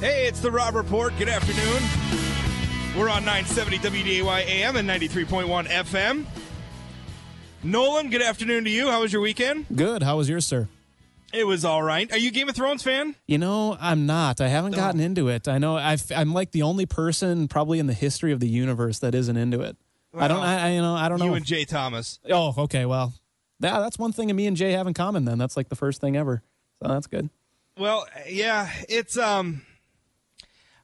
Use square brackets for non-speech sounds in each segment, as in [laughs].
Hey, it's the Rob Report. Good afternoon. We're on 970 WDAY AM and 93.1 FM. Nolan, good afternoon to you. How was your weekend? Good. How was yours, sir? It was all right. Are you a Game of Thrones fan? You know, I'm not. I haven't gotten into it. I know i am like the only person probably in the history of the universe that isn't into it. I don't. I, I you know. I don't know. You and Jay Thomas. oh, okay. Well, yeah, that's one thing that me and Jay have in common. Then that's like the first thing ever. So that's good. Well, yeah, it's um.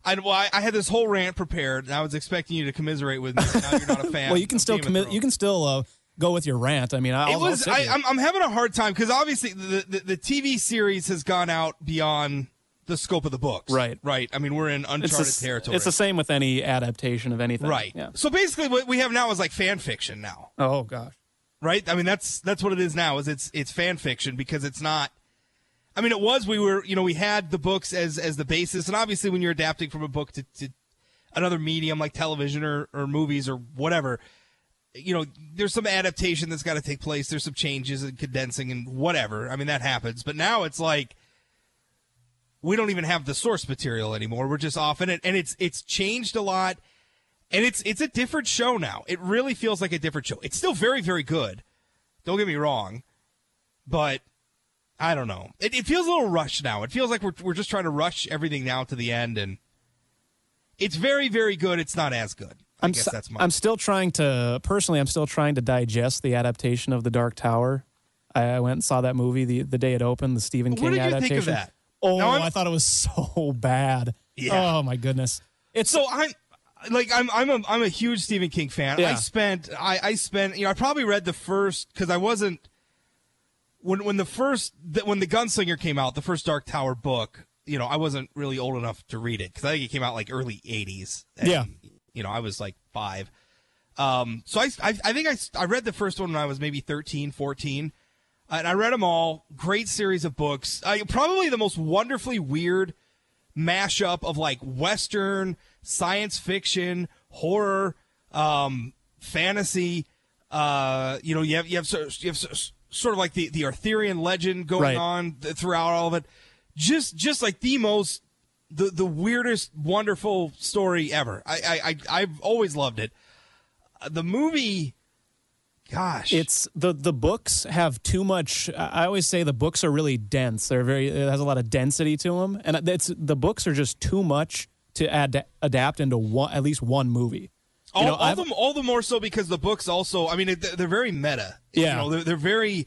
I, well, I, I had this whole rant prepared, and I was expecting you to commiserate with me. Now you're not a [laughs] fan. Well, you can still commit. You can still uh, go with your rant. I mean, I'll, it was. I, I'm, I'm having a hard time because obviously the, the the TV series has gone out beyond the scope of the books. Right. Right. I mean, we're in it's, uncharted territory. it's the same with any adaptation of anything. right. Yeah. So basically, what we have now is like fan fiction now. Oh gosh. Right. I mean, that's that's what it is now. Is it's it's fan fiction because it's not. I mean, it was we were you know we had the books as as the basis, and obviously when you're adapting from a book to, to another medium like television or, or movies or whatever, you know, there's some adaptation that's got to take place. There's some changes and condensing and whatever. I mean, that happens. But now it's like we don't even have the source material anymore. We're just off in it, and it's it's changed a lot, and it's it's a different show now. It really feels like a different show. It's still very very good. Don't get me wrong, but I don't know. It, it feels a little rushed now. It feels like we're we're just trying to rush everything now to the end, and it's very very good. It's not as good. I I'm guess that's my. I'm still trying to personally. I'm still trying to digest the adaptation of the Dark Tower. I, I went and saw that movie the the day it opened. The Stephen What King did you think of that? Oh, I'm- thought it was [laughs] so bad. Yeah. Oh my goodness. It's so I'm like I'm I'm a I'm a huge Stephen King fan. I spent I I spent you know I probably read the first because I wasn't when when the first the, when the Gunslinger came out the first Dark Tower book you know I wasn't really old enough to read it because I think it came out like early '80s. And, Yeah. you know I was like five. Um, so I, I, I think I, I read the first one when I was maybe 13, 14. And I read them all. Great series of books. Uh, probably the most wonderfully weird mashup of like Western, science fiction, horror, um, fantasy. Uh, you know, you have, you have, you have sort- of like the, the Arthurian legend going Right. on th- throughout all of it. Just, just like the most, the, the weirdest, wonderful story ever. I, I, I I've always loved it. Uh, the movie, gosh, it's the the books have too much. I I always say the books are really dense. They're very. It has a lot of density to them, and it's the books are just too much to add adapt into one at least one movie. All, know, all the all the more so because the books also. I mean, it, they're very meta. You Yeah. know, they're, they're very.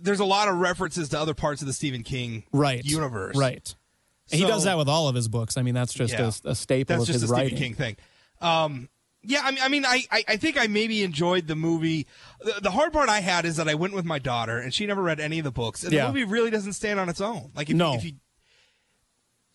There's a lot of references to other parts of the Stephen King Right. universe. Right. And he does that with all of his books. I mean, that's just Yeah. a, a staple That's of just his a writing. Stephen King thing. Um, yeah, I mean, I mean, I, I, I think I maybe enjoyed the movie. The, the hard part I had is that I went with my daughter, and she never read any of the books, and Yeah. the movie really doesn't stand on its own. Like, if, No. if you,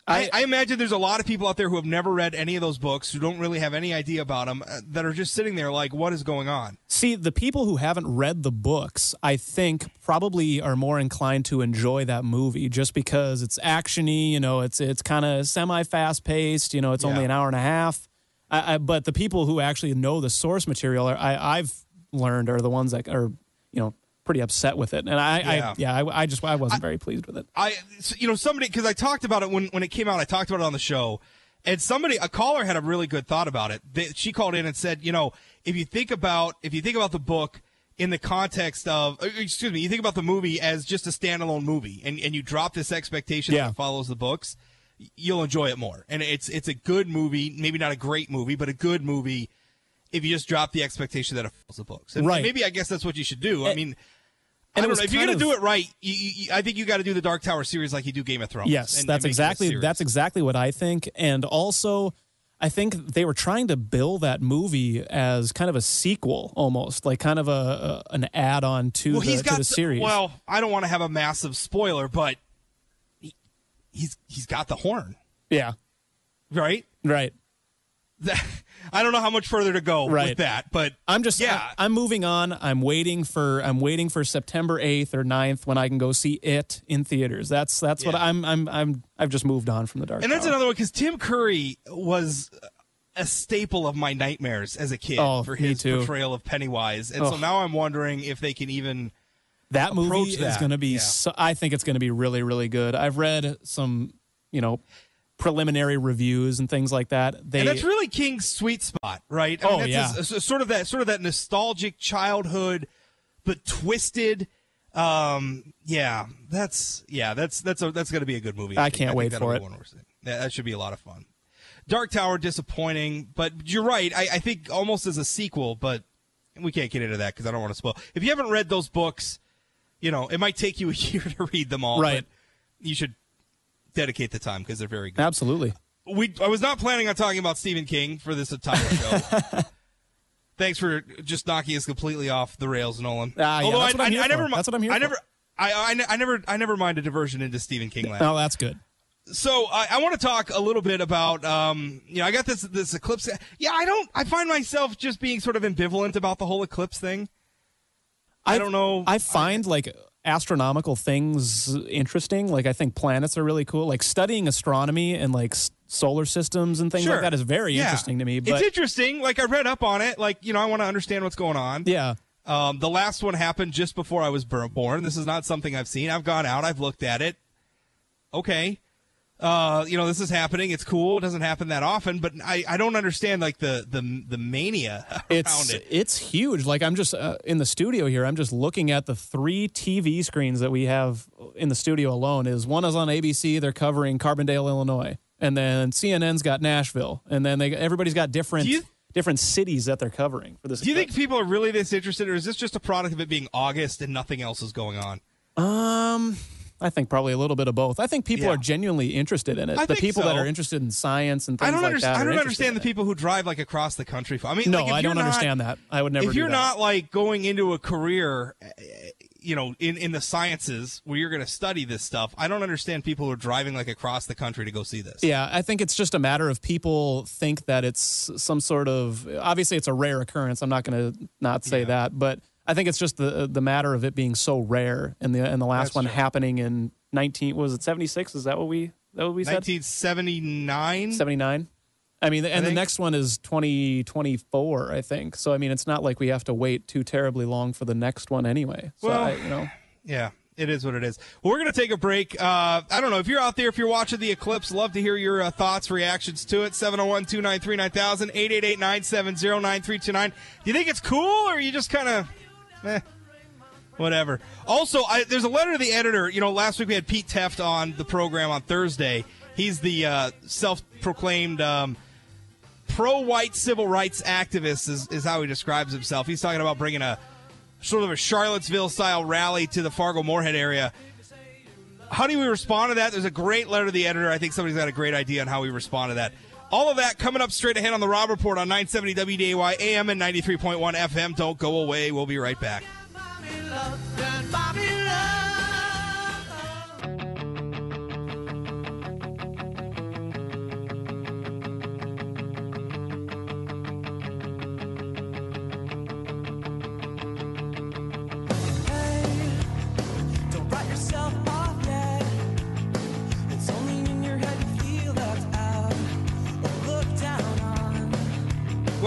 I, I imagine there's a lot of people out there who have never read any of those books, who don't really have any idea about them, uh, that are just sitting there like, what is going on? See, the people who haven't read the books, I think, probably are more inclined to enjoy that movie just because it's actiony. You know, it's it's kind of semi fast paced. You know, it's only an hour and a half. I, I, but the people who actually know the source material, are, I, I've learned, are the ones that are you know pretty upset with it. And I, Yeah. I yeah, I, I just I wasn't very pleased with it. I, you know, somebody because I talked about it when when it came out. I talked about it on the show, and somebody, a caller, had a really good thought about it. They, she called in and said, you know, if you think about if you think about the book in the context of, uh, excuse me, you think about the movie as just a standalone movie, and and you drop this expectation Yeah. that it follows the books, you'll enjoy it more. And it's it's a good movie, maybe not a great movie, but a good movie. If you just drop the expectation that it follows the books, and Right. maybe I guess that's what you should do. I mean. And it was know. If you're gonna of- do it right, you, you, I think you got to do the Dark Tower series like you do Game of Thrones. Yes, and- that's and make it a exactly that's exactly what I think. And also, I think they were trying to bill that movie as kind of a sequel, almost like kind of a, a an add on to, well, the, he's to the series. Well, I don't want to have a massive spoiler, but he, he's he's got the horn, yeah, right? right. That- [laughs] I don't know how much further to go with that, but I'm just yeah. I, am moving on. I'm waiting for I'm waiting for September 8th or 9th when I can go see it in theaters. That's that's what I'm I'm I'm I've just moved on from the dark. and that's Tower. another one because Tim Curry was a staple of my nightmares as a kid Oh, for his portrayal of Pennywise, and so Oh. now I'm wondering if they can even. that movie is going to be Yeah. so, I think it's going to be really really good. I've read some, you know, preliminary reviews and things like that. They and that's really King's sweet spot, right? I Oh, that's yeah. a- a- sort of that sort of that nostalgic childhood, but twisted. Um, yeah, that's yeah, that's that's a, that's going to be a good movie. I think. can't think wait for it. one we're seeing. Yeah, that should be a lot of fun. Dark Tower disappointing, but you're right. I, I think almost as a sequel, but we can't get into that because I don't want to spoil. If you haven't read those books, you know it might take you a [laughs] year to read them all. Right. but you should dedicate the time because they're very good absolutely. we I was not planning on talking about Stephen King for this entire show. [laughs] Thanks for just knocking us completely off the rails, Nolan. Ah, yeah, Although that's I, I, here never, for. That's what I'm here I for. never, I, I, I never, I never mind a diversion into Stephen King land. Oh, that's good. So I, I want to talk a little bit about, um, you know, I got this this eclipse. Yeah, I don't. I find myself just being sort of ambivalent about the whole eclipse thing. I don't know. I find like astronomical things interesting. Like I think planets are really cool. Like studying astronomy and like s- solar systems and things Sure. like that is very Yeah. interesting to me. it's interesting. Like I read up on it. Like you know, I want to understand what's going on. yeah, Um, the last one happened just before I was born. This is not something I've seen. I've gone out. I've looked at it. Okay. Uh, you know, this is happening. It's cool. It doesn't happen that often, but I, I don't understand like the the the mania [laughs] around it's it. it's huge. Like I'm just uh, in the studio here. I'm just looking at the three TV screens that we have in the studio alone. Is one is on ABC. They're covering Carbondale, Illinois, and then CNN's got Nashville, and then they everybody's got different different cities that they're covering for this. Do you think people are really this interested, or is this just a product of it being August and nothing else is going on? Um, I think probably a little bit of both. I think people Yeah. are genuinely interested in it. I the people that are interested in science and things I don't like understand. that. I don't understand the people who drive like across the country. I mean, No, like, if I don't not- understand that. I would never. if you're not like going into a career uh, you know in, in the sciences where you're going to study this stuff i don't understand people who are driving like across the country to go see this Yeah, I think it's just a matter of people think that it's some sort of obviously it's a rare occurrence. I'm not going to not say Yeah. that, but I think it's just the the matter of it being so rare and the and the last That's one true. happening in 19 was it 76? Is that what we that what we said? 1979 79. I mean, and the next one is 2024, I think. So I mean, it's not like we have to wait too terribly long for the next one anyway. So Well, I, you know, yeah it is what it is well, we're going to take a break uh, i don't know if you're out there if you're watching the eclipse love to hear your uh, thoughts reactions to it 701-293-9000 888-970-9329 do you think it's cool or are you just kind of eh, whatever. Also I, there's a letter to the editor. You know last week we had pete tefft on the program on thursday. He's the uh, self-proclaimed um, pro-white civil rights activist is, is how he describes himself. He's talking about bringing a sort of a charlottesville style rally to the fargo moorhead area. How do we respond to that? There's a great letter to the editor. I think somebody's got a great idea on how we respond to that all of that coming up straight ahead on the rob report on 970 wday am and 93.1 fm don't go away. We'll be right back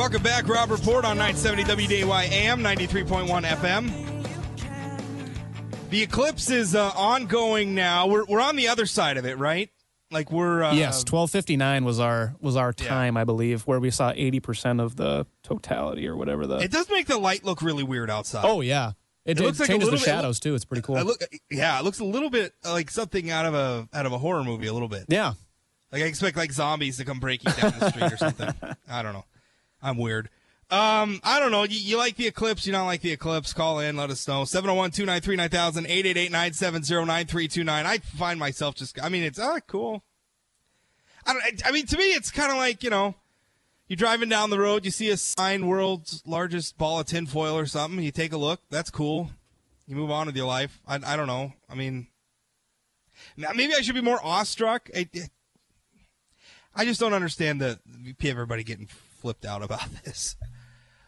welcome back rob report on 970 wday am 93.1 fm the eclipse is uh, ongoing now we're, we're on the other side of it right like we're uh, yes, 1259 was our was our Yeah. time, I believe, where we saw 80% of the totality or whatever the it does make the light look really weird outside Oh yeah. It, It looks it like changes the little bit- shadows too. It's pretty cool. I look, yeah, it looks a little bit like something out of a out of a horror movie. A little bit. yeah. Like I expect like zombies to come breaking down the street or something. [laughs] I don't know. I'm weird. Um, I don't know. You, you like the eclipse? You don't like the eclipse? Call in. Let us know. 701-293-9000, 888-970-9329. I find myself just. I mean, it's ah cool. I don't. I mean, to me, it's kind of like you know. You're driving down the road, you see a sign, world's largest ball of tinfoil or something. You take a look. That's cool. You move on with your life. I, I don't know. I mean, maybe I should be more awestruck. I, I just don't understand the everybody getting flipped out about [laughs] this.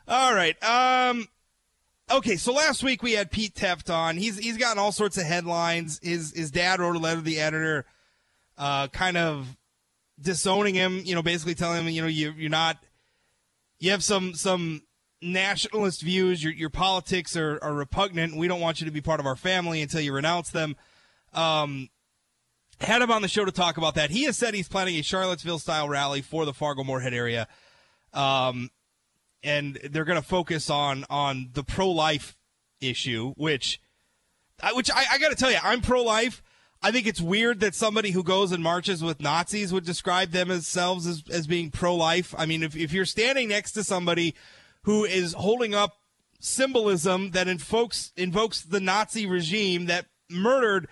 All right. Um. Okay. So last week we had Pete Tefft on. He's he's gotten all sorts of headlines. His his dad wrote a letter to the editor, uh, kind of disowning him. You know, basically telling him, you know, you you're not. You have some some nationalist views. Your your politics are, are repugnant. We don't want you to be part of our family until you renounce them. Um, had him on the show to talk about that. He has said he's planning a Charlottesville style rally for the Fargo Moorhead area. Um, and they're going to focus on on the pro life issue, which, which I, I got to tell you, I'm pro life. I think it's weird that somebody who goes and marches with Nazis would describe themselves as, as being pro life. I mean, if, if you're standing next to somebody who is holding up symbolism that invokes invokes the Nazi regime that murdered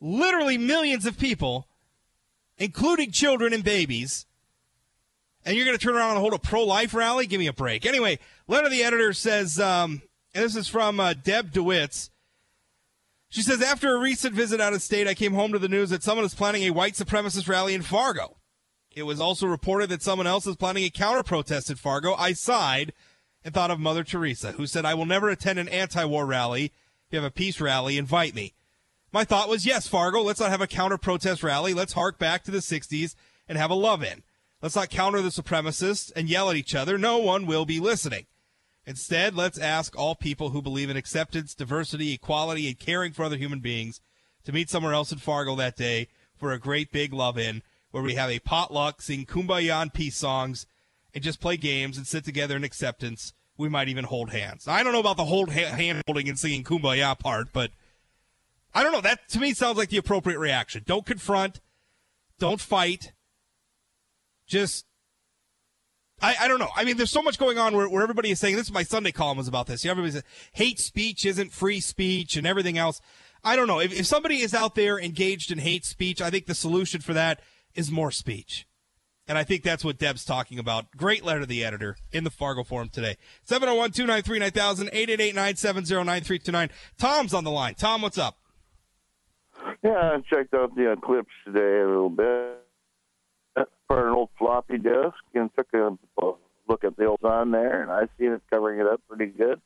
literally millions of people, including children and babies, and you're going to turn around and hold a pro life rally? Give me a break. Anyway, letter the editor says, um, and this is from uh, Deb DeWitz. She says, after a recent visit out of state, I came home to the news that someone is planning a white supremacist rally in Fargo. It was also reported that someone else is planning a counter protest at Fargo. I sighed and thought of Mother Teresa, who said, I will never attend an anti war rally. If you have a peace rally, invite me. My thought was, yes, Fargo, let's not have a counter protest rally. Let's hark back to the 60s and have a love in. Let's not counter the supremacists and yell at each other. No one will be listening. Instead, let's ask all people who believe in acceptance, diversity, equality, and caring for other human beings to meet somewhere else in Fargo that day for a great big love in where we have a potluck, sing kumbaya and peace songs, and just play games and sit together in acceptance. We might even hold hands. I don't know about the hold ha- hand holding and singing kumbaya part, but I don't know. That to me sounds like the appropriate reaction. Don't confront, don't fight. Just I, I don't know. I mean, there's so much going on where, where everybody is saying this is my Sunday column was about this. Everybody says hate speech isn't free speech and everything else. I don't know. If, if somebody is out there engaged in hate speech, I think the solution for that is more speech. And I think that's what Deb's talking about. Great letter to the editor in the Fargo Forum today. 701 293 9000 888 970 9329. Tom's on the line. Tom, what's up? Yeah, I checked out the Eclipse today a little bit. For an old floppy disk and took a look at the old on there, and I seen it covering it up pretty good.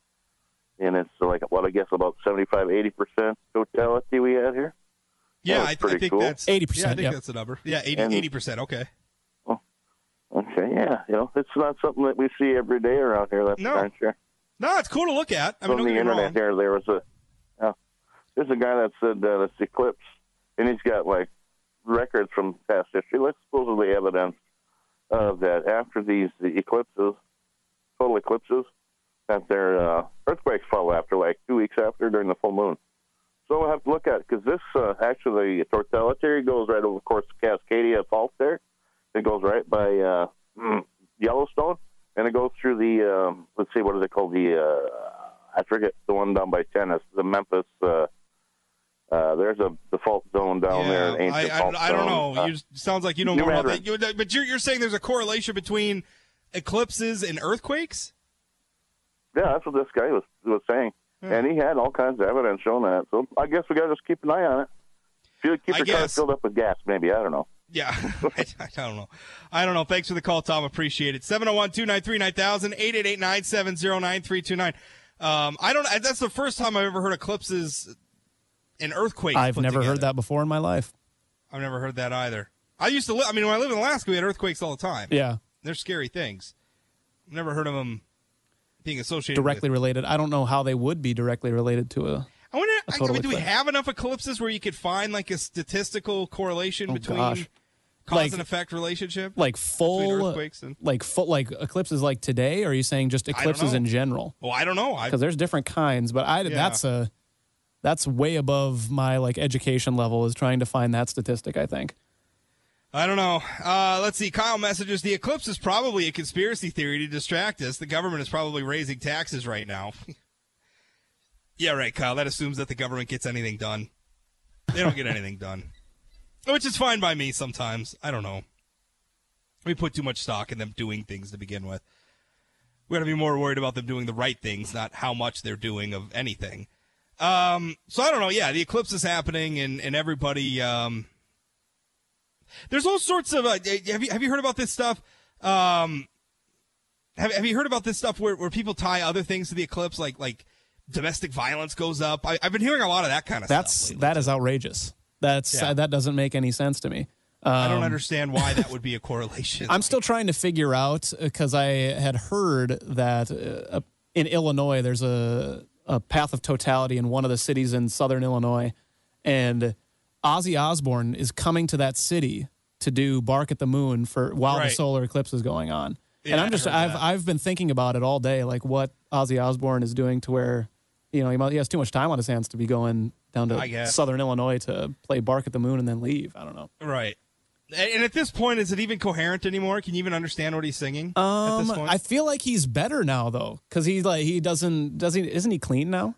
And it's like, what I guess about 75, 80% totality we had here. Yeah, That was I, I think cool. that's 80%, Yeah, I think yep. that's the number. Yeah, 80, And- 80%. Okay. Okay, yeah, you know, it's not something that we see every day around here. That's No. for sure. No, it's cool to look at. I mean, on don't the get me internet wrong. here, there was a, yeah, there's a guy that said that it's eclipse, and he's got like records from past history, like supposedly evidence of that after these the eclipses, total eclipses, that their uh, earthquakes follow after like two weeks after during the full moon. So we'll have to look at because this uh, actually the totality goes right over, of course, the Cascadia Fault there. It goes right by uh, mm, Yellowstone, and it goes through the um, let's see, what is it called? The uh, I forget the one down by tennis, the Memphis. Uh, uh, there's a default zone down there, an I, I, I don't zone. know. Uh, you sounds like you know New more about that. You, but you're, you're saying there's a correlation between eclipses and earthquakes? yeah, that's what this guy was was saying, and he had all kinds of evidence showing that. So I guess we got to just keep an eye on it. Keep I your car guess. filled up with gas, maybe I don't know. Yeah, [laughs] I, I don't know. I don't know. Thanks for the call, Tom. Appreciate it. 701 293 9000 888 970 9329. Um, I don't. That's the first time I've ever heard eclipses and earthquakes. I've never together. heard that before in my life. I've never heard that either. I used to live. I mean, when I lived in Alaska, we had earthquakes all the time. Yeah, They're scary things. Never heard of them being associated directly With. related. I don't know how they would be directly related to a. I wonder. I, mean, do we have enough eclipses where you could find like a statistical correlation Oh, between gosh. cause Like- and effect relationship? like full earthquakes and- like full like eclipses like today or are you saying just eclipses in general well, I don't know. Because there's different kinds but i that's a that's way above my like education level is trying to find that statistic i think I don't know. Uh, let's see. Kyle messages the eclipse is probably a conspiracy theory to distract us. The government is probably raising taxes right now. [laughs] yeah, right, Kyle. That assumes that the government gets anything done. They don't get anything done, [laughs] which is fine by me sometimes. I don't know. We put too much stock in them doing things to begin with. We got to be more worried about them doing the right things, not how much they're doing of anything. Um, so I don't know. Yeah, the eclipse is happening, and and everybody. Um, there's all sorts of. Uh, have you have you heard about this stuff? Um, have Have you heard about this stuff where, where people tie other things to the eclipse, like like domestic violence goes up? I, I've been hearing a lot of that kind of that's stuff. lately. that is outrageous that's Yeah. uh, that doesn't make any sense to me I don't Um, understand why that [laughs] would be a correlation. I'm still trying to figure out because I had heard that uh, in Illinois there's a a path of totality in one of the cities in southern Illinois, and Ozzy Osbourne is coming to that city to do "Bark at the Moon" for while the solar eclipse is going on. Yeah, and I'm just I've that. I've been thinking about it all day, like what Ozzy Osbourne is doing to where, you know, he has too much time on his hands to be going down to. Southern Illinois to play "Bark at the Moon" and then leave. I don't know. Right. And at this point, is it even coherent anymore? Can you even understand what he's singing at Um, this point? I feel like he's better now though, because he like he doesn't does he isn't he clean now?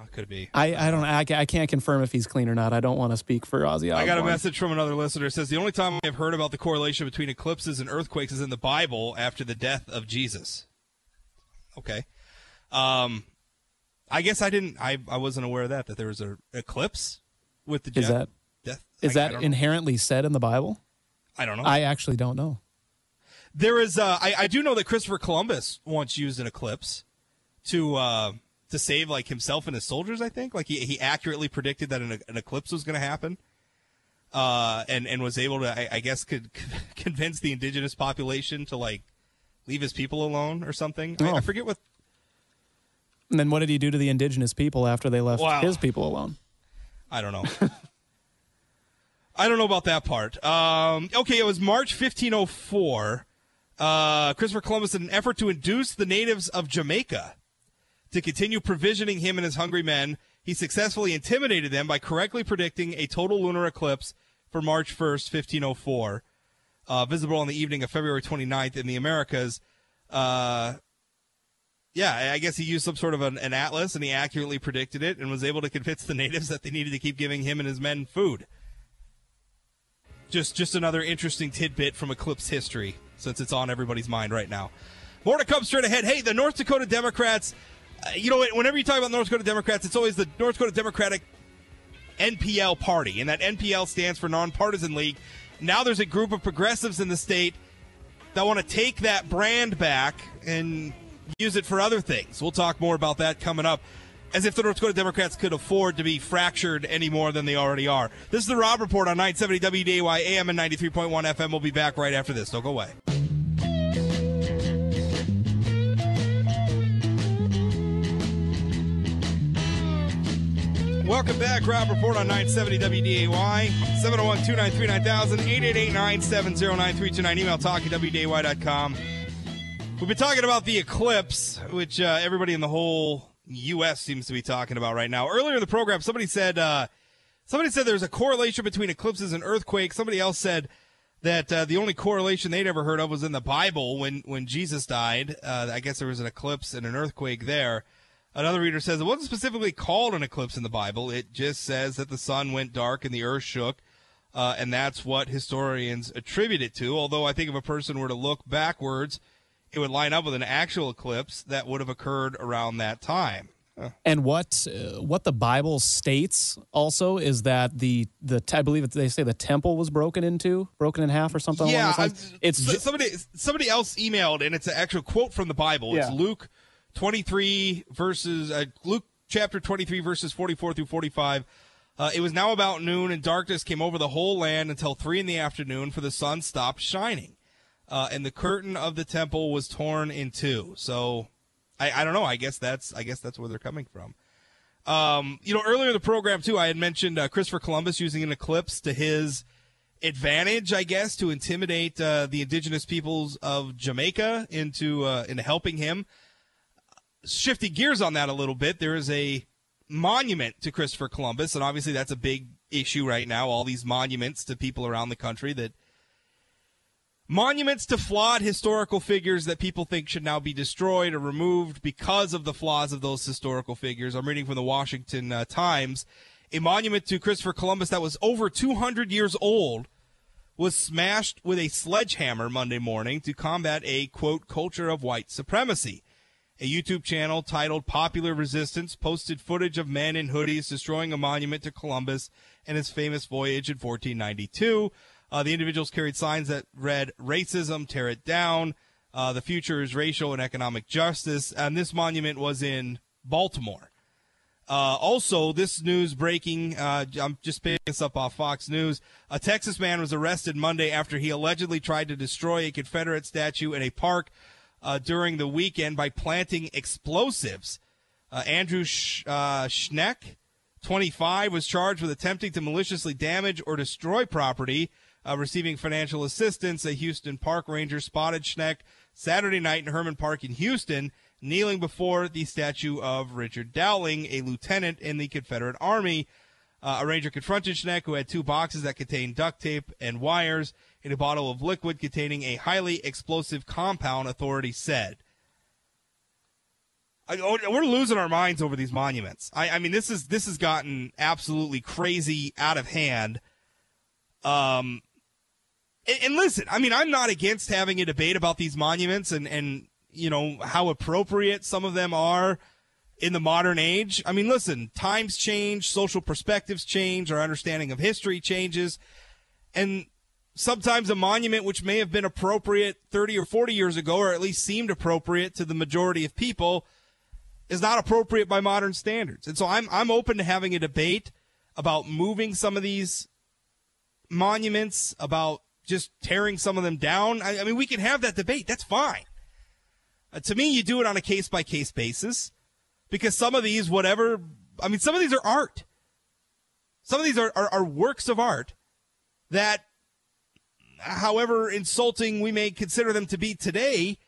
oh, could be. I, I don't I, I can't confirm if he's clean or not. I don't want to speak for Ozzy Osbourne. I got a message from another listener. It says the only time I've heard about the correlation between eclipses and earthquakes is in the Bible after the death of Jesus. Okay. Um, I guess I didn't. I I wasn't aware of that. That there was a eclipse with the Is jet- that death. is I- I that know. inherently said in the Bible? I don't know. I actually don't know. There is. Uh, I I do know that Christopher Columbus once used an eclipse to uh, to save like himself and his soldiers. I think like he he accurately predicted that an, an eclipse was going to happen. Uh, and and was able to, I, I guess, could [laughs] convince the indigenous population to like leave his people alone or something. I, Oh. I forget what. And then what did he do to the indigenous people after they left Wow. his people alone? I don't know. [laughs] I don't know about that part. Um, okay, it was March 1504. Uh, Christopher Columbus, in an effort to induce the natives of Jamaica to continue provisioning him and his hungry men, he successfully intimidated them by correctly predicting a total lunar eclipse for March 1st, 1504, uh, visible on the evening of February 29th in the Americas. Uh, yeah, I guess he used some sort of an, an atlas and he accurately predicted it and was able to convince the [laughs] natives that they needed to keep giving him and his men food. Just just another interesting tidbit from eclipse history since it's on everybody's mind right now. More to come straight ahead. Hey, the North Dakota Democrats, uh, you know, whenever you talk about North Dakota Democrats, it's always the North Dakota Democratic NPL party, and that NPL stands for Nonpartisan League. Now there's a group of progressives in the state that want to take that brand back and use it for other things. We'll talk more about that coming up. As if the North Dakota Democrats could afford to be fractured any more than they already are. This is the Rob Report on 970 WDAY AM and 93.1 FM. We'll be back right after this. Don't go away. Welcome back, Rob Report on 970 WDAY. 701 293 9000 888 970 9329. Email talking WDAY.com. We've been talking about the eclipse, which uh, everybody in the whole U.S. seems to be talking about right now. Earlier in the program, somebody said uh, somebody said there's a correlation between eclipses and earthquakes. Somebody else said that uh, the only correlation they'd ever heard of was in the Bible when when Jesus died. Uh, I guess there was an eclipse and an earthquake there. Another reader says it wasn't specifically called an eclipse in the Bible. It just says that the sun went dark and the earth shook. Uh, and that's what historians attribute it to. Although I think if a person were to look backwards, it would line up with an actual eclipse that would have occurred around that time. And what uh, what the Bible states also is that the the I believe they say the temple was broken into, broken in half or something. yeah, along those lines. it's so- ju- somebody somebody else emailed, and it's an actual quote from the Bible. It's Luke twenty three verses uh, Luke chapter twenty three verses forty four through forty five. Uh, it was now about noon, and darkness came over the whole land until three in the afternoon, for the sun stopped shining, uh, and the curtain of the temple was torn in two. So, I, I don't know. I guess that's I guess that's where they're coming from. Um, you know, earlier in the program too, I had mentioned uh, Christopher Columbus using an eclipse to his advantage, I guess, to intimidate uh, the indigenous peoples of Jamaica into uh, into helping him. Shifting gears on that a little bit, there is a monument to Christopher Columbus, and obviously that's a big issue right now. All these monuments to people around the country that monuments to flawed historical figures that people think should now be destroyed or removed because of the flaws of those historical figures. I'm reading from the Washington uh, Times. A monument to Christopher Columbus that was over 200 years old was smashed with a sledgehammer Monday morning to combat a quote culture of white supremacy. A YouTube channel titled Popular Resistance posted footage of men in hoodies destroying a monument to Columbus and his famous voyage in 1492. Uh, the individuals carried signs that read "Racism, tear it down." Uh, the future is racial and economic justice, and this monument was in Baltimore. Uh, also, this news breaking. Uh, I'm just picking this up off Fox News. A Texas man was arrested Monday after he allegedly tried to destroy a Confederate statue in a park uh, during the weekend by planting explosives. Uh, Andrew Sh- uh, Schneck, 25, was charged with attempting to maliciously damage or destroy property, uh, receiving financial assistance. A Houston park ranger spotted Schneck Saturday night in Hermann Park in Houston, kneeling before the statue of Richard Dowling, a lieutenant in the Confederate Army. Uh, a ranger confronted Schneck, who had two boxes that contained duct tape and wires in a bottle of liquid containing a highly explosive compound, authorities said. I, oh, we're losing our minds over these monuments. I, I mean, this is this has gotten absolutely crazy, out of hand. Um, and, and listen, I mean, I'm not against having a debate about these monuments and and you know how appropriate some of them are in the modern age. I mean, listen, times change, social perspectives change, our understanding of history changes, and sometimes a monument which may have been appropriate 30 or 40 years ago, or at least seemed appropriate to the majority of people, is not appropriate by modern standards. And so I'm I'm open to having a debate about moving some of these monuments, about just tearing some of them down. I, I mean, we can have that debate. That's fine. Uh, to me, you do it on a case by case basis because some of these, whatever, I mean, some of these are art. Some of these are, are, are works of art that, however insulting we may consider them to be today,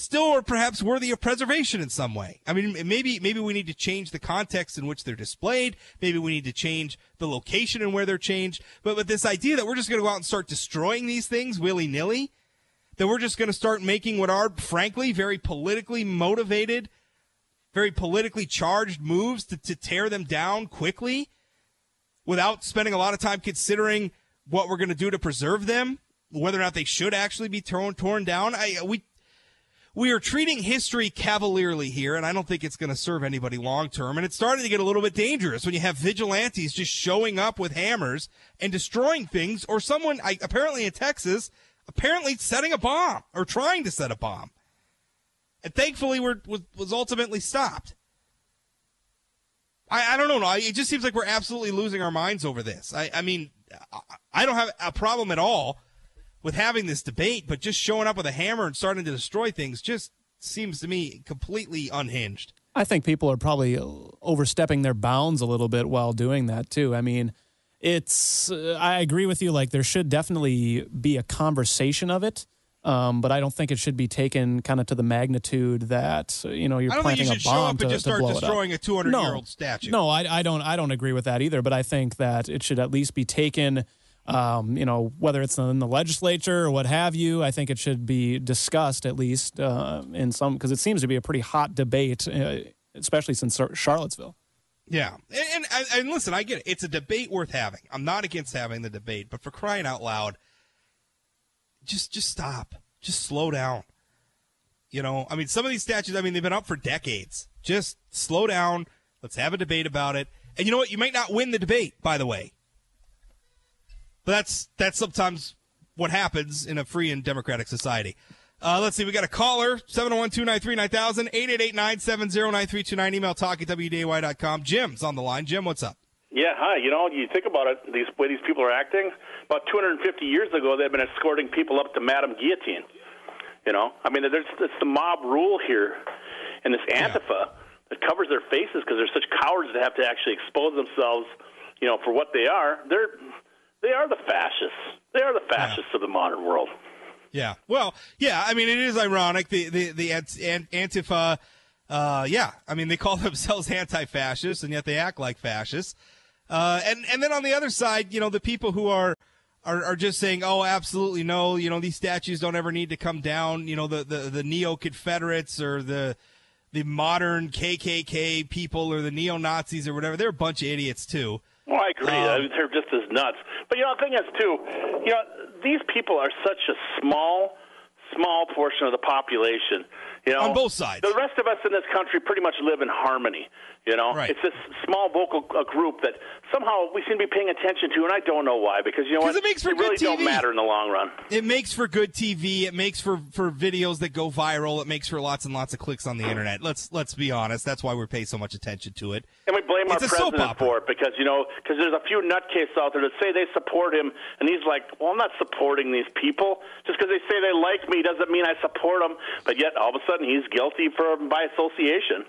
still are perhaps worthy of preservation in some way. I mean, maybe maybe we need to change the context in which they're displayed. Maybe we need to change the location and where they're changed. But with this idea that we're just going to go out and start destroying these things willy nilly, that we're just going to start making what are frankly very politically motivated, very politically charged moves to, to tear them down quickly, without spending a lot of time considering what we're going to do to preserve them, whether or not they should actually be torn torn down. I we we are treating history cavalierly here, and I don't think it's going to serve anybody long term. And it's starting to get a little bit dangerous when you have vigilantes just showing up with hammers and destroying things, or someone I, apparently in Texas apparently setting a bomb or trying to set a bomb. And thankfully, we're, was, was ultimately stopped. I, I don't know. It just seems like we're absolutely losing our minds over this. I, I mean, I don't have a problem at all with having this debate, but just showing up with a hammer and starting to destroy things just seems to me completely unhinged. I think people are probably overstepping their bounds a little bit while doing that too. I mean, it's uh, I agree with you. Like there should definitely be a conversation of it, um, but I don't think it should be taken kind of to the magnitude that you know you're I don't think planting you should a show bomb up to, and just to start blow it up. destroying a 200 year old statue. No, I, I don't. I don't agree with that either. But I think that it should at least be taken. Um, you know, whether it's in the legislature or what have you, I think it should be discussed at least uh, in some because it seems to be a pretty hot debate, uh, especially since Charlottesville. Yeah, and, and and listen, I get it. It's a debate worth having. I'm not against having the debate, but for crying out loud, just just stop. Just slow down. You know, I mean, some of these statues, I mean, they've been up for decades. Just slow down. Let's have a debate about it. And you know what? You might not win the debate, by the way. But that's that's sometimes what happens in a free and democratic society. Uh, let's see. We got a caller, 701-293-9000, 888-970-9329. Email talk at wday.com. Jim's on the line. Jim, what's up? Yeah, hi. You know, you think about it, these way these people are acting. About 250 years ago, they've been escorting people up to Madame Guillotine. You know, I mean, there's it's the mob rule here, and this Antifa that covers their faces because they're such cowards to have to actually expose themselves. You know, for what they are. They're they are the fascists. They are the fascists of the modern world. Yeah. Well, yeah. I mean, it is ironic. The the the Ant- Antifa. Uh, yeah. I mean, they call [laughs] themselves anti-fascists, and yet they act like fascists. Uh, and and then on the other side, you know, the people who are. Are, are just saying, oh, absolutely no. You know, these statues don't ever need to come down. You know, the, the, the neo Confederates or the the modern KKK people or the neo Nazis or whatever. They're a bunch of idiots too. Well, I agree. Um, they're just as nuts. But you know, the thing is, too, you know, these people are such a small, small portion of the population. You know, On both sides. The rest of us in this country pretty much live in harmony. You know, Right. it's this small vocal uh, group that somehow we seem to be paying attention to, and I don't know why. Because you know what? it makes for they really good don't matter in the long run. It makes for good TV. It makes for, for videos that go viral. It makes for lots and lots of clicks on the internet. Let's let's be honest. That's why we pay so much attention to it. And we blame It's our president for it because you know because there's a few nutcases out there that say they support him, and he's like, "Well, I'm not supporting these people just because they say they like me doesn't mean I support them." But yet, all of a sudden, he's guilty for by association.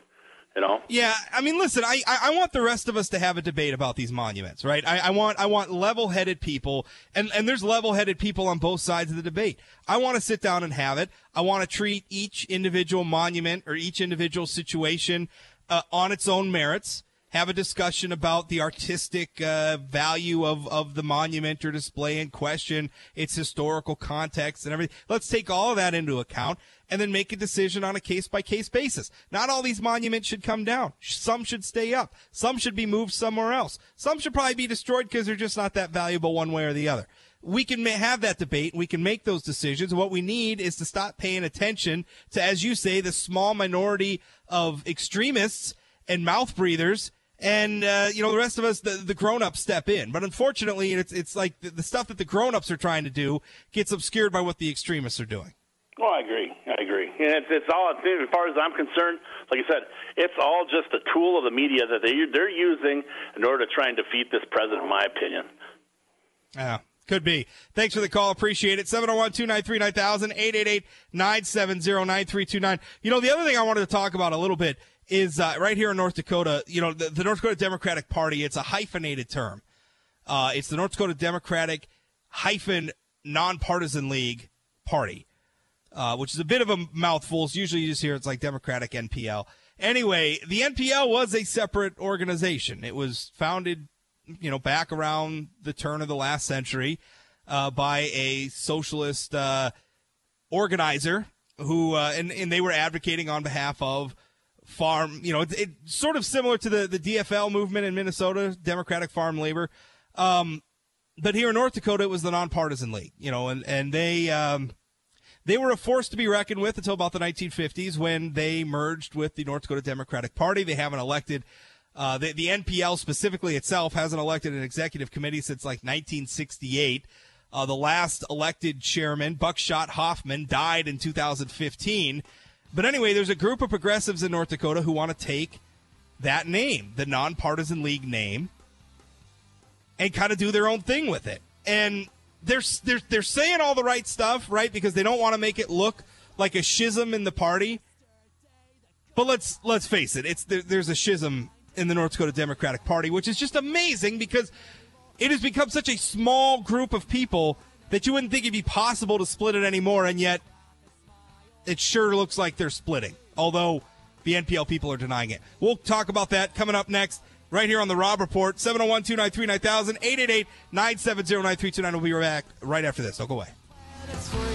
You know, Yeah, I mean, listen, I, I want the rest of us to have a debate about these monuments, right? I, I want I want level-headed people, and and there's level-headed people on both sides of the debate. I want to sit down and have it. I want to treat each individual monument or each individual situation uh, on its own merits. Have a discussion about the artistic uh, value of, of the monument or display in question, its historical context and everything. Let's take all of that into account and then make a decision on a case by case basis. Not all these monuments should come down. Some should stay up. Some should be moved somewhere else. Some should probably be destroyed because they're just not that valuable one way or the other. We can have that debate. We can make those decisions. What we need is to stop paying attention to, as you say, the small minority of extremists and mouth breathers and uh, you know the rest of us the, the grown-ups step in but unfortunately it's it's like the, the stuff that the grown-ups are trying to do gets obscured by what the extremists are doing Well, I agree. I agree. And it's, it's all, as far as I'm concerned, like I said, it's all just a tool of the media that they, they're using in order to try and defeat this president, in my opinion. yeah could be thanks for the call appreciate it 701-293-9000 888-970-9329 you know the other thing i wanted to talk about a little bit is uh, right here in north dakota you know the, the north dakota democratic party it's a hyphenated term uh, it's the north dakota democratic hyphen nonpartisan league party uh, which is a bit of a mouthful. It's usually you just hear it's like Democratic NPL. Anyway, the NPL was a separate organization. It was founded, you know, back around the turn of the last century uh, by a socialist uh, organizer who, uh, and, and they were advocating on behalf of farm, you know, it, it sort of similar to the, the DFL movement in Minnesota, Democratic Farm Labor. Um, but here in North Dakota, it was the nonpartisan league, you know, and, and they, um, they were a force to be reckoned with until about the 1950s when they merged with the North Dakota Democratic Party. They haven't elected, uh, the, the NPL specifically itself hasn't elected an executive committee since like 1968. Uh, the last elected chairman, Buckshot Hoffman, died in 2015. But anyway, there's a group of progressives in North Dakota who want to take that name, the nonpartisan league name, and kind of do their own thing with it. And they're they're they're saying all the right stuff, right? Because they don't want to make it look like a schism in the party. But let's let's face it, it's there, there's a schism in the North Dakota Democratic Party, which is just amazing because it has become such a small group of people that you wouldn't think it'd be possible to split it anymore, and yet it sure looks like they're splitting. Although the NPL people are denying it. We'll talk about that coming up next right here on the Rob Report. 701 293 9000 888 970 9329. We'll be right back right after this. Don't go away.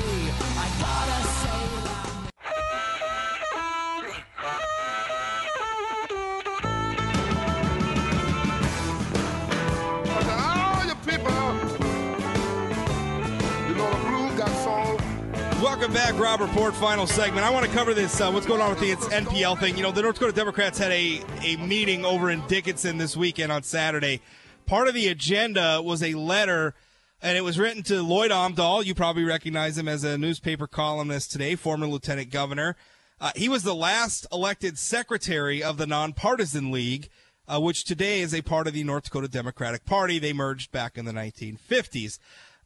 Welcome back, Rob Report, final segment. I want to cover this, uh, what's going on with the NPL thing. You know, the North Dakota Democrats had a, a meeting over in Dickinson this weekend on Saturday. Part of the agenda was a letter, and it was written to Lloyd Omdahl. You probably recognize him as a newspaper columnist today, former lieutenant governor. Uh, he was the last elected secretary of the Nonpartisan League, uh, which today is a part of the North Dakota Democratic Party. They merged back in the 1950s.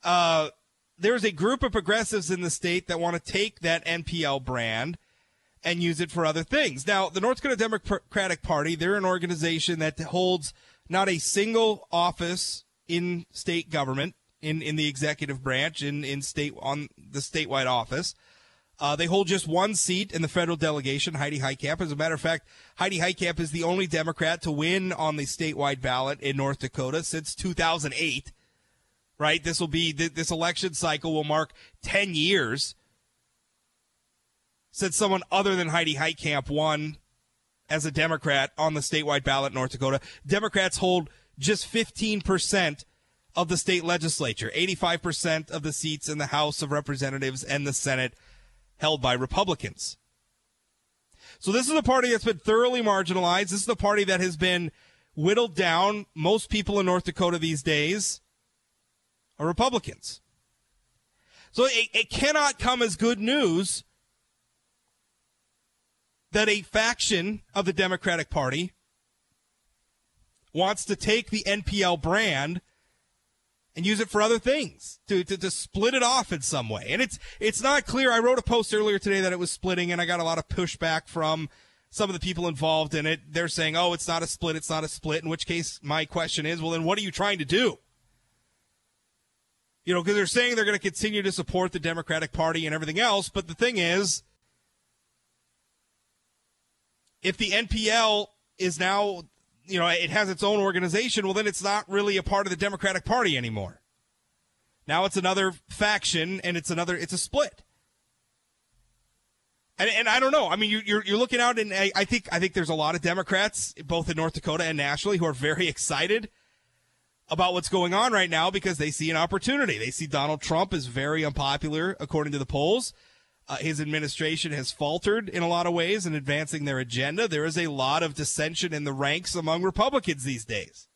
Uh, there's a group of progressives in the state that want to take that NPL brand and use it for other things. Now, the North Dakota Democratic Party, they're an organization that holds not a single office in state government, in, in the executive branch, in, in state on the statewide office. Uh, they hold just one seat in the federal delegation, Heidi Heitkamp. As a matter of fact, Heidi Heitkamp is the only Democrat to win on the statewide ballot in North Dakota since 2008 right? This will be this election cycle will mark 10 years since someone other than Heidi Heitkamp won as a Democrat on the statewide ballot in North Dakota. Democrats hold just 15% of the state legislature, 85% of the seats in the House of Representatives and the Senate held by Republicans. So this is a party that's been thoroughly marginalized. This is the party that has been whittled down. Most people in North Dakota these days are Republicans. So it, it cannot come as good news that a faction of the Democratic Party wants to take the NPL brand and use it for other things to, to, to split it off in some way. And it's it's not clear. I wrote a post earlier today that it was splitting, and I got a lot of pushback from some of the people involved in it, they're saying, oh, it's not a split, it's not a split. In which case, my question is, well, then what are you trying to do? You know, because they're saying they're going to continue to support the Democratic Party and everything else. But the thing is, if the NPL is now, you know, it has its own organization, well, then it's not really a part of the Democratic Party anymore. Now it's another faction and it's another, it's a split. And, and I don't know. I mean, you, you're, you're looking out, and I, I think I think there's a lot of Democrats, both in North Dakota and nationally, who are very [laughs] excited about what's going on right now because they see an opportunity. They see Donald Trump is very unpopular according to the polls. Uh, his administration has faltered in a lot of ways in advancing their agenda. There is a lot of dissension in the ranks among Republicans these days.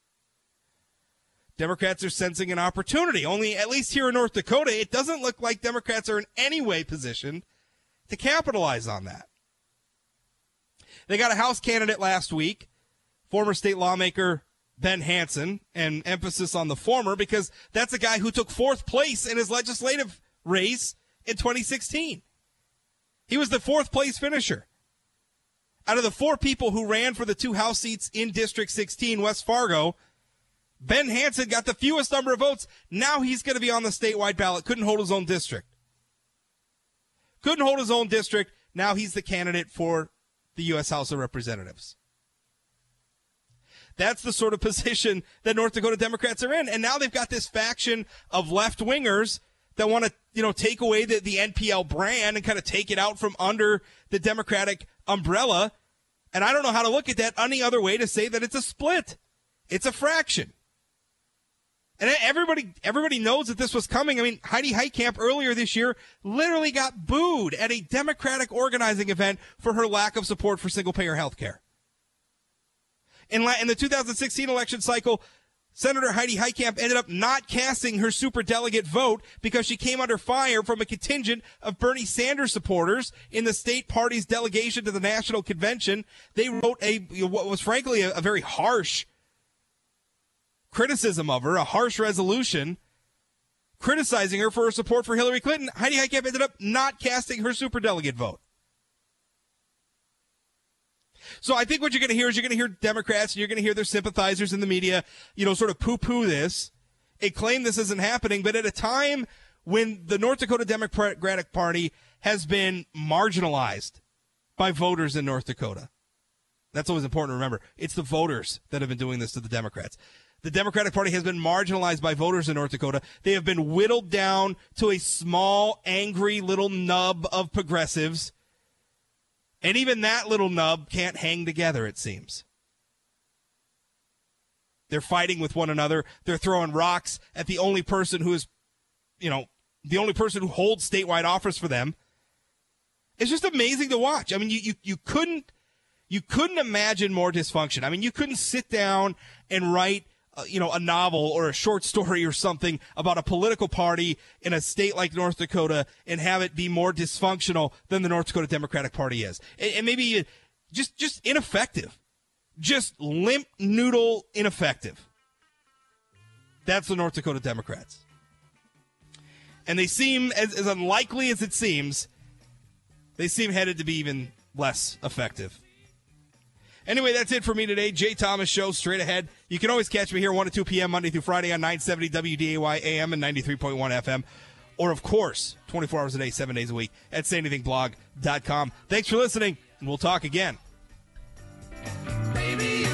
Democrats are sensing an opportunity. Only, at least here in North Dakota, it doesn't look like Democrats are in any way positioned to capitalize on that. They got a House candidate last week, former state lawmaker Ben Hanson, and emphasis on the former because that's a guy who took fourth place in his legislative race in 2016. He was the fourth place finisher. Out of the four people who ran for the two House seats in District 16, West Fargo, Ben Hanson got the fewest number of votes. Now he's going to be on the statewide ballot. Couldn't hold his own district. Couldn't hold his own district. Now he's the candidate for the U.S. House of Representatives. That's the sort of [laughs] position that North Dakota Democrats are in. And now they've got this faction of left wingers that want to, you know, take away the, the NPL brand and kind of take it out from under the Democratic umbrella. And I don't know how to look at that any other way to say that it's a split. It's a fraction. And everybody, everybody knows that this was coming. I mean, Heidi Heitkamp earlier this year literally got booed at a Democratic organizing event for her lack of support for single payer health care. In, la- in the 2016 election cycle, Senator Heidi Heitkamp ended up not casting her superdelegate vote because she came under fire from a contingent of Bernie Sanders supporters in the state party's delegation to the national convention. They wrote a what was frankly a, a very harsh criticism of her, a harsh resolution criticizing her for her support for Hillary Clinton. Heidi Heitkamp ended up not casting her superdelegate vote. So I think what you're going to hear is you're going to hear Democrats and you're going to hear their sympathizers in the media, you know, sort of poo poo this and claim this isn't happening. But at a time when the North Dakota Democratic Party has been marginalized by voters in North Dakota, that's always important to remember. It's the voters that have been doing this to the Democrats. The Democratic Party has been marginalized by voters in North Dakota. They have been whittled down to a small, angry little nub of progressives and even that little nub can't hang together, it seems. They're fighting with one another. They're throwing rocks at the only person who is, you know, the only person who holds statewide office for them. It's just amazing to watch. I mean, you, you, you couldn't, you couldn't imagine more dysfunction. I mean, you couldn't sit down and write uh, you know, a novel or a short story or something about a political party in a state like North Dakota and have it be more dysfunctional than the North Dakota Democratic Party is. And, and maybe just, just ineffective. Just limp noodle ineffective. That's the North Dakota Democrats. And they seem, as, as unlikely as it seems, they seem headed to be even less effective. Anyway, that's it for me today. Jay Thomas Show straight ahead. You can always catch me here 1 to 2 p.m. Monday through Friday on 970 WDAY AM and 93.1 FM. Or, of course, 24 hours a day, 7 days a week at sayanythingblog.com. Thanks for listening, and we'll talk again. Baby,